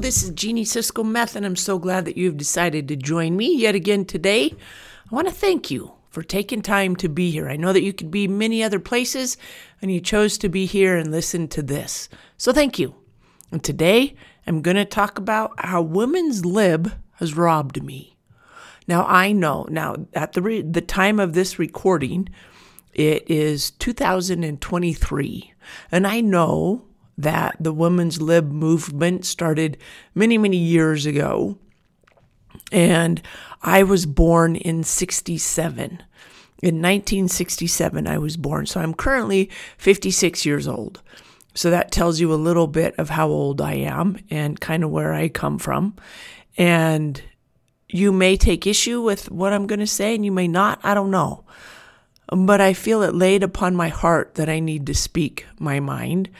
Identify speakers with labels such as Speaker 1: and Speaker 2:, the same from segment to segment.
Speaker 1: This is Jeannie Cisco Meth, and I'm so glad that you've decided to join me yet again today. I want to thank you for taking time to be here. I know that you could be many other places, and you chose to be here and listen to this. So thank you. And today, I'm going to talk about how women's lib has robbed me. Now, I know, now, at the, re- the time of this recording, it is 2023, and I know that the women's lib movement started many, many years ago. And I was born in 67. In 1967, I was born. So I'm currently 56 years old. So that tells you a little bit of how old I am and kind of where I come from. And you may take issue with what I'm going to say and you may not. I don't know. But I feel it laid upon my heart that I need to speak my mind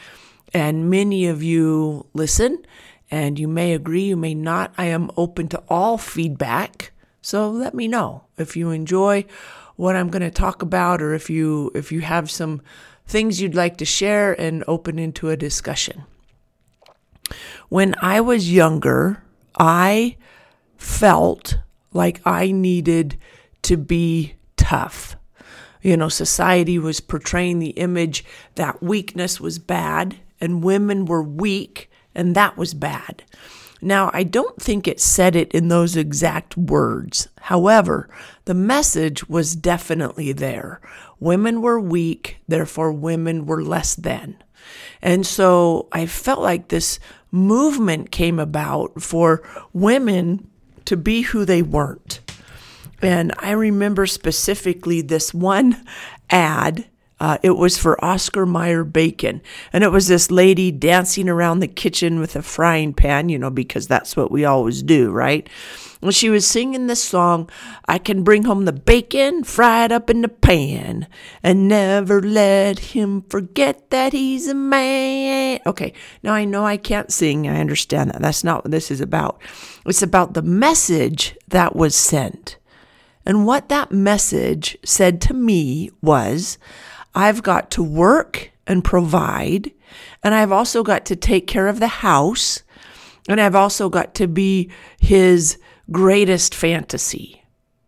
Speaker 1: and many of you listen, and you may agree, you may not. I am open to all feedback. So let me know if you enjoy what I'm going to talk about or if you if you have some things you'd like to share and open into a discussion. When I was younger, I felt like I needed to be tough. You know, society was portraying the image that weakness was bad and women were weak, and that was bad. Now, I don't think it said it in those exact words. However, the message was definitely there. Women were weak, therefore, women were less than. And so I felt like this movement came about for women to be who they weren't. And I remember specifically this one ad uh, it was for Oscar Mayer bacon. And it was this lady dancing around the kitchen with a frying pan, you know, because that's what we always do, right? And she was singing this song, I can bring home the bacon fried up in the pan and never let him forget that he's a man. Okay, now I know I can't sing. I understand that. That's not what this is about. It's about the message that was sent. And what that message said to me was, I've got to work and provide, and I've also got to take care of the house, and I've also got to be his greatest fantasy.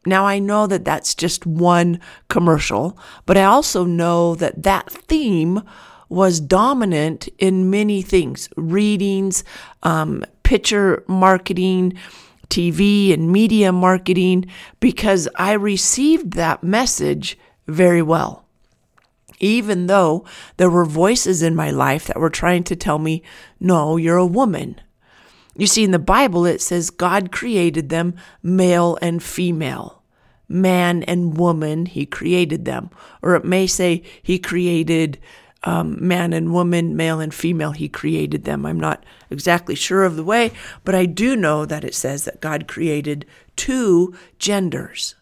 Speaker 1: Now, I know that that's just one commercial, but I also know that that theme was dominant in many things readings, um, picture marketing, TV and media marketing, because I received that message very well even though there were voices in my life that were trying to tell me, no, you're a woman. You see, in the Bible, it says God created them male and female. Man and woman, He created them. Or it may say He created um, man and woman, male and female, He created them. I'm not exactly sure of the way, but I do know that it says that God created two genders.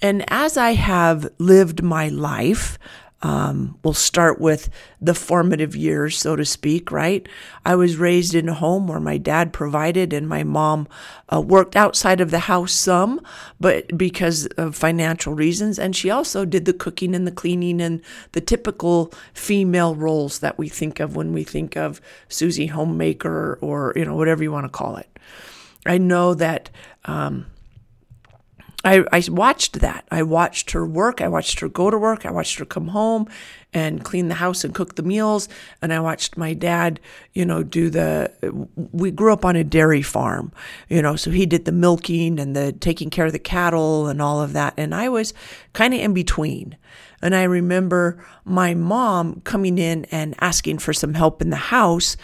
Speaker 1: And as I have lived my life, um, we'll start with the formative years, so to speak, right? I was raised in a home where my dad provided and my mom uh, worked outside of the house some, but because of financial reasons. And she also did the cooking and the cleaning and the typical female roles that we think of when we think of Susie Homemaker or, you know, whatever you want to call it. I know that. Um, I, I watched that. I watched her work. I watched her go to work. I watched her come home and clean the house and cook the meals. And I watched my dad, you know, do the. We grew up on a dairy farm, you know, so he did the milking and the taking care of the cattle and all of that. And I was kind of in between. And I remember my mom coming in and asking for some help in the house.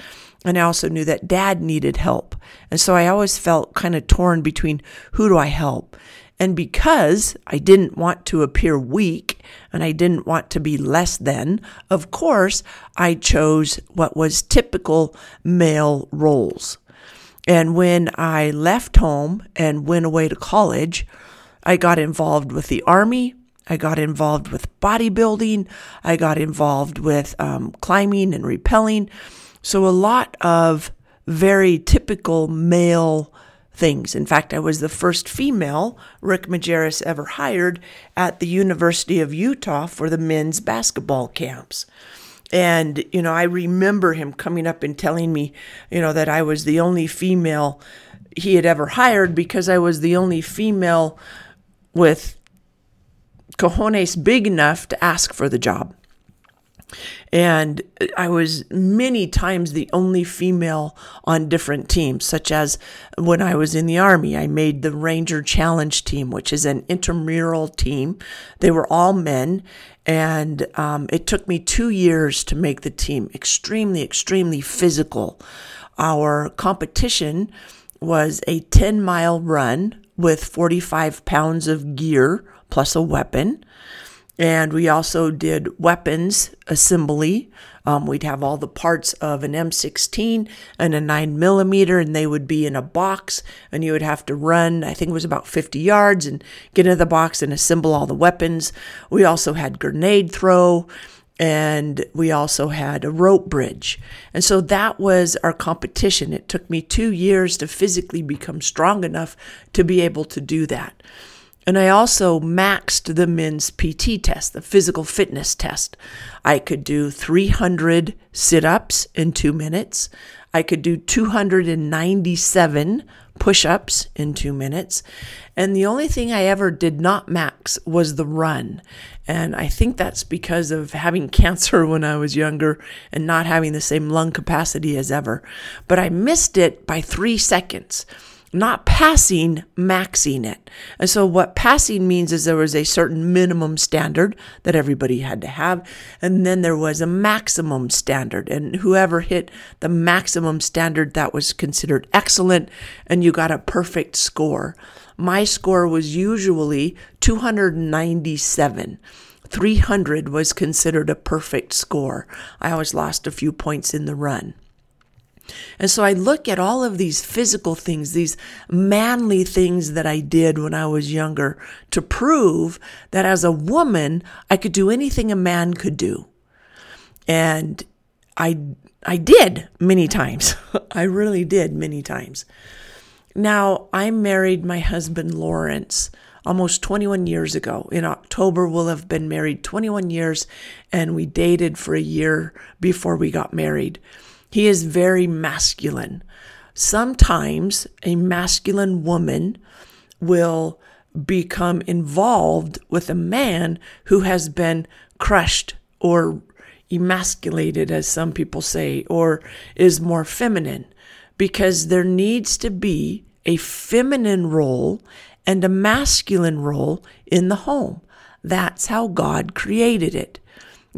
Speaker 1: And I also knew that dad needed help. And so I always felt kind of torn between who do I help? And because I didn't want to appear weak and I didn't want to be less than, of course, I chose what was typical male roles. And when I left home and went away to college, I got involved with the Army. I got involved with bodybuilding. I got involved with um, climbing and rappelling. So, a lot of very typical male things. In fact, I was the first female Rick Majerus ever hired at the University of Utah for the men's basketball camps. And, you know, I remember him coming up and telling me, you know, that I was the only female he had ever hired because I was the only female with cojones big enough to ask for the job. And I was many times the only female on different teams, such as when I was in the Army, I made the Ranger Challenge team, which is an intramural team. They were all men, and um, it took me two years to make the team extremely, extremely physical. Our competition was a 10 mile run with 45 pounds of gear plus a weapon. And we also did weapons assembly. Um, we'd have all the parts of an M16 and a 9 millimeter, and they would be in a box, and you would have to run, I think it was about 50 yards, and get into the box and assemble all the weapons. We also had grenade throw, and we also had a rope bridge. And so that was our competition. It took me two years to physically become strong enough to be able to do that. And I also maxed the men's PT test, the physical fitness test. I could do 300 sit ups in two minutes. I could do 297 push ups in two minutes. And the only thing I ever did not max was the run. And I think that's because of having cancer when I was younger and not having the same lung capacity as ever. But I missed it by three seconds not passing, maxing it. And so, what passing means is there was a certain minimum standard that everybody had to have, and then there was a maximum standard. And whoever hit the maximum standard, that was considered excellent, and you got a perfect score. My score was usually 297. 300 was considered a perfect score. I always lost a few points in the run. And so I look at all of these physical things, these manly things that I did when I was younger to prove that as a woman, I could do anything a man could do. And I, I did many times. I really did many times. Now, I married my husband, Lawrence, almost 21 years ago. In October, we'll have been married 21 years, and we dated for a year before we got married. He is very masculine. Sometimes a masculine woman will become involved with a man who has been crushed or emasculated, as some people say, or is more feminine, because there needs to be a feminine role and a masculine role in the home. That's how God created it.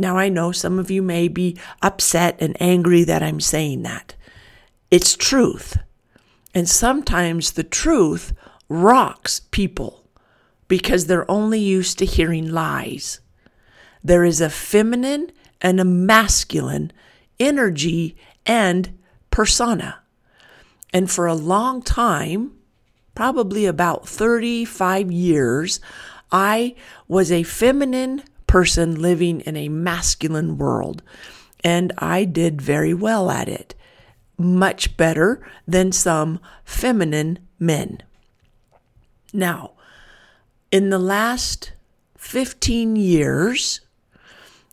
Speaker 1: Now, I know some of you may be upset and angry that I'm saying that. It's truth. And sometimes the truth rocks people because they're only used to hearing lies. There is a feminine and a masculine energy and persona. And for a long time, probably about 35 years, I was a feminine person living in a masculine world. And I did very well at it, much better than some feminine men. Now, in the last 15 years,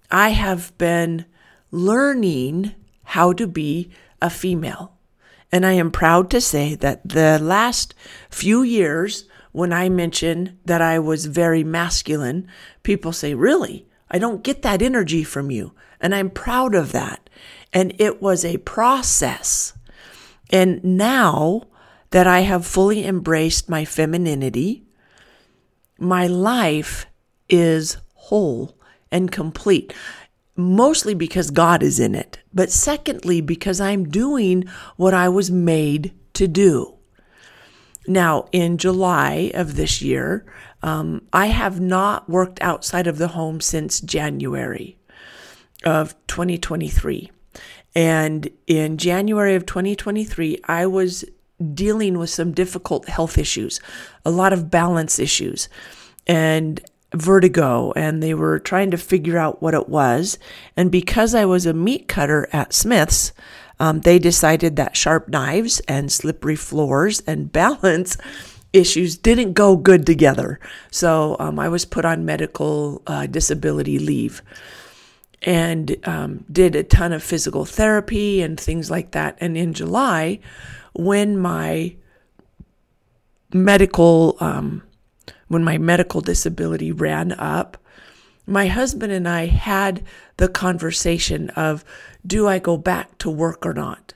Speaker 1: I have been learning how to be a female. And I am proud to say that the last few years, when I mention that I was very masculine, people say, Really? I don't get that energy from you. And I'm proud of that. And it was a process. And now that I have fully embraced my femininity, my life is whole and complete. Mostly because God is in it, but secondly, because I'm doing what I was made to do. Now, in July of this year, um, I have not worked outside of the home since January of 2023. And in January of 2023, I was dealing with some difficult health issues, a lot of balance issues, and vertigo. And they were trying to figure out what it was. And because I was a meat cutter at Smith's, um, they decided that sharp knives and slippery floors and balance issues didn't go good together. So um, I was put on medical uh, disability leave. and um, did a ton of physical therapy and things like that. And in July, when my medical um, when my medical disability ran up, my husband and I had the conversation of do I go back to work or not?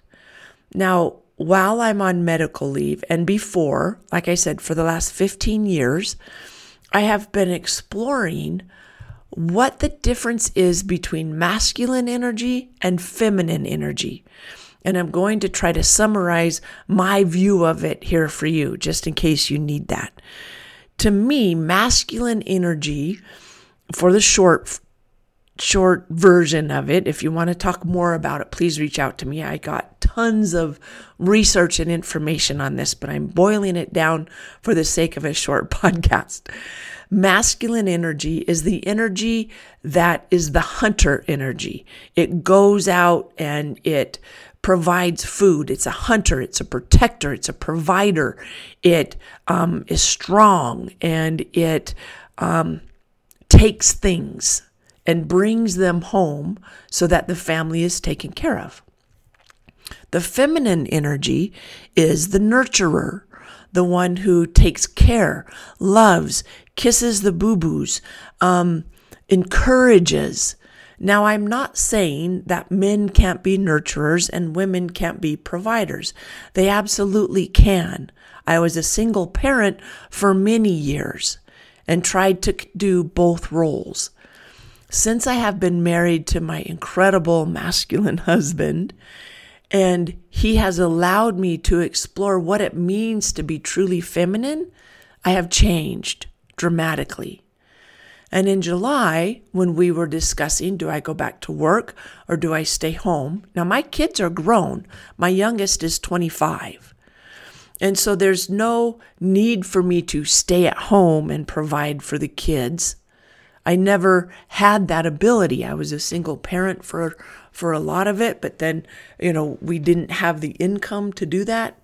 Speaker 1: Now, while I'm on medical leave and before, like I said, for the last 15 years, I have been exploring what the difference is between masculine energy and feminine energy. And I'm going to try to summarize my view of it here for you, just in case you need that. To me, masculine energy, for the short short version of it. If you want to talk more about it, please reach out to me. I got tons of research and information on this, but I'm boiling it down for the sake of a short podcast. Masculine energy is the energy that is the hunter energy. It goes out and it provides food. It's a hunter, it's a protector, it's a provider. It um, is strong and it um, takes things and brings them home so that the family is taken care of. The feminine energy is the nurturer, the one who takes care, loves, kisses the boo boos, um, encourages. Now, I'm not saying that men can't be nurturers and women can't be providers. They absolutely can. I was a single parent for many years and tried to do both roles. Since I have been married to my incredible masculine husband, and he has allowed me to explore what it means to be truly feminine, I have changed dramatically. And in July, when we were discussing, do I go back to work or do I stay home? Now, my kids are grown. My youngest is 25. And so there's no need for me to stay at home and provide for the kids. I never had that ability. I was a single parent for for a lot of it, but then, you know, we didn't have the income to do that.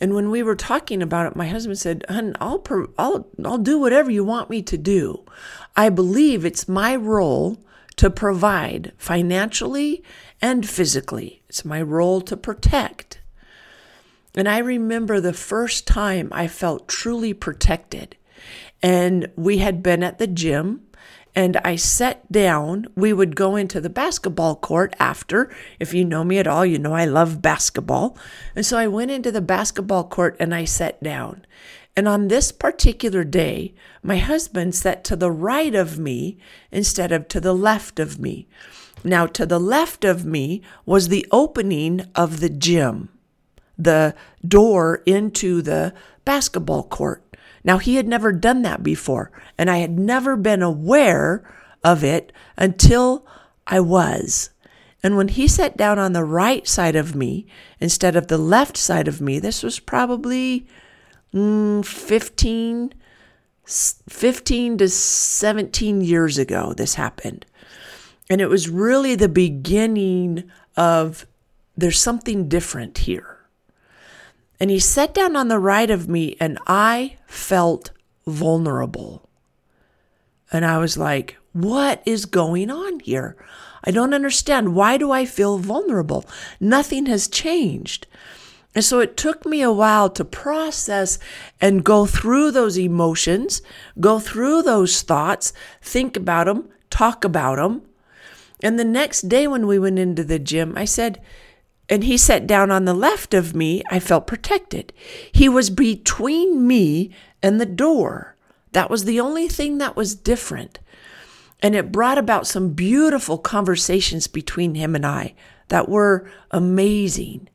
Speaker 1: And when we were talking about it, my husband said, "Hun, I'll I'll I'll do whatever you want me to do. I believe it's my role to provide financially and physically. It's my role to protect." And I remember the first time I felt truly protected. And we had been at the gym and I sat down. We would go into the basketball court after. If you know me at all, you know I love basketball. And so I went into the basketball court and I sat down. And on this particular day, my husband sat to the right of me instead of to the left of me. Now, to the left of me was the opening of the gym, the door into the basketball court. Now, he had never done that before, and I had never been aware of it until I was. And when he sat down on the right side of me instead of the left side of me, this was probably mm, 15, 15 to 17 years ago, this happened. And it was really the beginning of there's something different here. And he sat down on the right of me, and I felt vulnerable. And I was like, what is going on here? I don't understand. Why do I feel vulnerable? Nothing has changed. And so it took me a while to process and go through those emotions, go through those thoughts, think about them, talk about them. And the next day when we went into the gym, I said, and he sat down on the left of me, I felt protected. He was between me and the door. That was the only thing that was different. And it brought about some beautiful conversations between him and I that were amazing.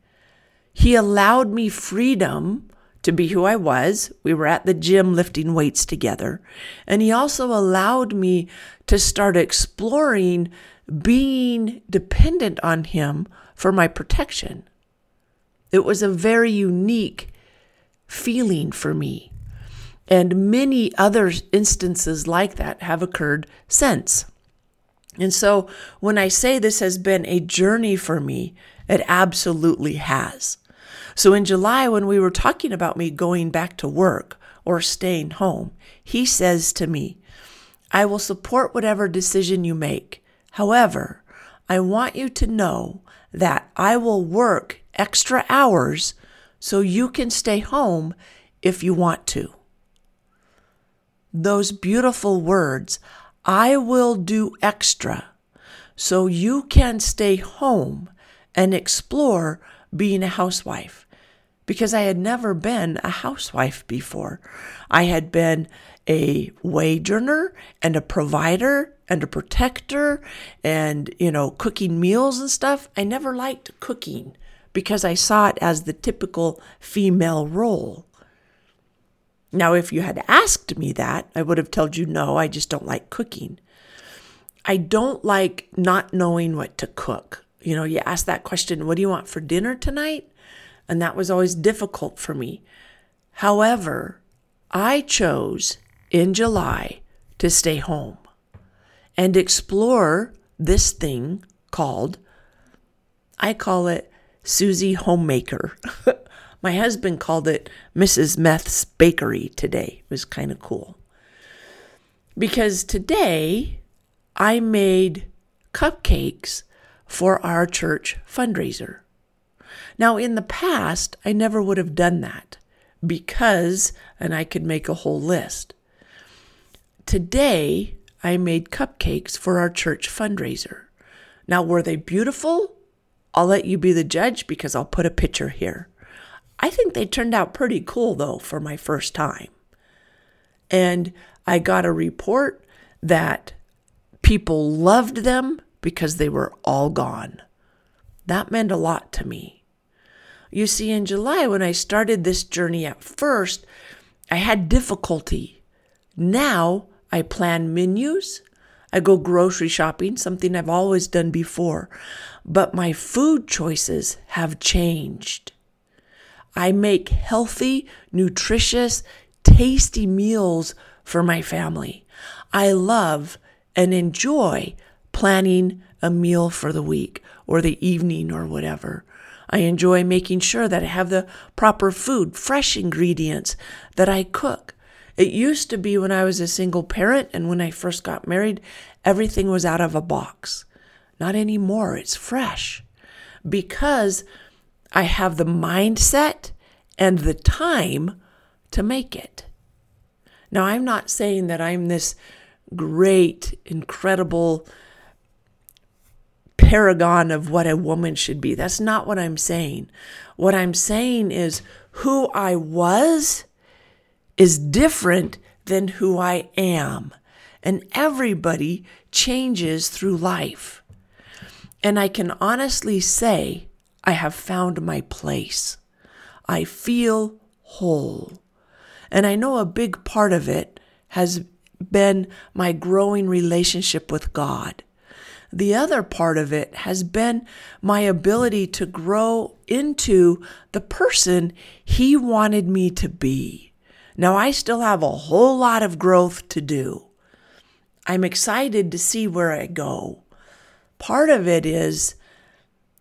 Speaker 1: He allowed me freedom to be who I was. We were at the gym lifting weights together. And he also allowed me to start exploring being dependent on him for my protection. It was a very unique feeling for me. And many other instances like that have occurred since. And so when I say this has been a journey for me, it absolutely has. So in July, when we were talking about me going back to work or staying home, he says to me, I will support whatever decision you make. However, I want you to know that I will work extra hours so you can stay home if you want to. Those beautiful words, I will do extra so you can stay home and explore being a housewife. Because I had never been a housewife before. I had been a wage earner and a provider and a protector and, you know, cooking meals and stuff. I never liked cooking because I saw it as the typical female role. Now, if you had asked me that, I would have told you no, I just don't like cooking. I don't like not knowing what to cook. You know, you ask that question, what do you want for dinner tonight? And that was always difficult for me. However, I chose in July to stay home and explore this thing called, I call it Susie Homemaker. My husband called it Mrs. Meth's Bakery today. It was kind of cool. Because today I made cupcakes for our church fundraiser. Now, in the past, I never would have done that because, and I could make a whole list. Today, I made cupcakes for our church fundraiser. Now, were they beautiful? I'll let you be the judge because I'll put a picture here. I think they turned out pretty cool though for my first time. And I got a report that people loved them because they were all gone. That meant a lot to me. You see, in July, when I started this journey at first, I had difficulty. Now I plan menus. I go grocery shopping, something I've always done before, but my food choices have changed. I make healthy, nutritious, tasty meals for my family. I love and enjoy planning a meal for the week or the evening or whatever. I enjoy making sure that I have the proper food, fresh ingredients that I cook. It used to be when I was a single parent and when I first got married, everything was out of a box. Not anymore. It's fresh because I have the mindset and the time to make it. Now, I'm not saying that I'm this great, incredible paragon of what a woman should be. That's not what I'm saying. What I'm saying is who I was is different than who I am. And everybody changes through life. And I can honestly say, I have found my place. I feel whole. And I know a big part of it has been my growing relationship with God. The other part of it has been my ability to grow into the person He wanted me to be. Now, I still have a whole lot of growth to do. I'm excited to see where I go. Part of it is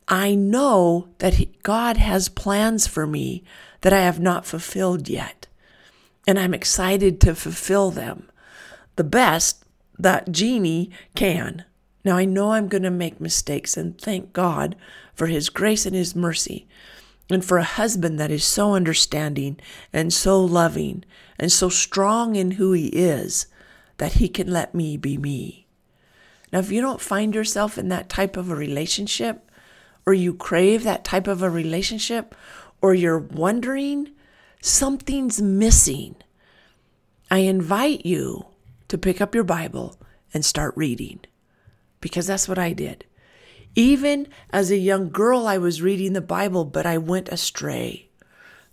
Speaker 1: I know that God has plans for me that I have not fulfilled yet. And I'm excited to fulfill them the best that Jeannie can. Now, I know I'm going to make mistakes, and thank God for His grace and His mercy and for a husband that is so understanding and so loving and so strong in who he is that he can let me be me. Now, if you don't find yourself in that type of a relationship, or you crave that type of a relationship, or you're wondering something's missing, I invite you to pick up your Bible and start reading because that's what I did. Even as a young girl, I was reading the Bible, but I went astray.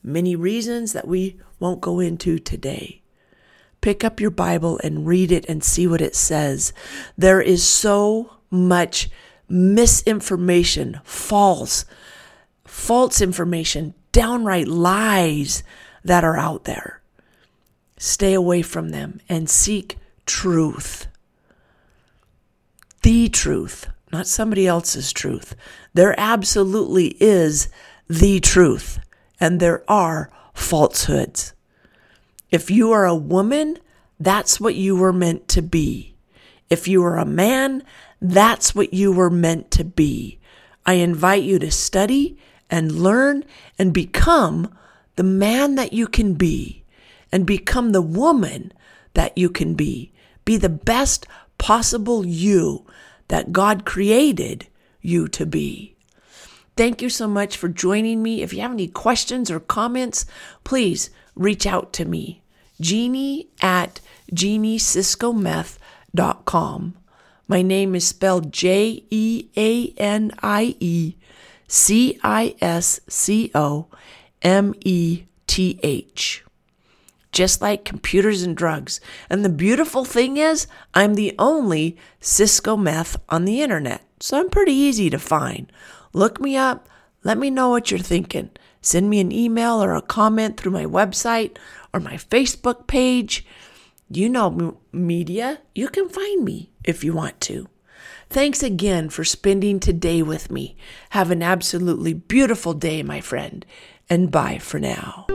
Speaker 1: Many reasons that we won't go into today. Pick up your Bible and read it and see what it says. There is so much misinformation, false, false information, downright lies that are out there. Stay away from them and seek truth. The truth not somebody else's truth. There absolutely is the truth, and there are falsehoods. If you are a woman, that's what you were meant to be. If you are a man, That's what you were meant to be. I invite you to study and learn and become the man that you can be and become the woman that you can be. Be the best possible you that God created you to be. Thank you so much for joining me. If you have any questions or comments, please reach out to me. Jeannie at jeannieciscometh.com. My name is spelled J E A N I E C I S C O M E T H. Just like computers and drugs. And the beautiful thing is, I'm the only Cisco meth on the internet. So I'm pretty easy to find. Look me up. Let me know what you're thinking. Send me an email or a comment through my website or my Facebook page. You know media. You can find me if you want to. Thanks again for spending today with me. Have an absolutely beautiful day, my friend, and bye for now.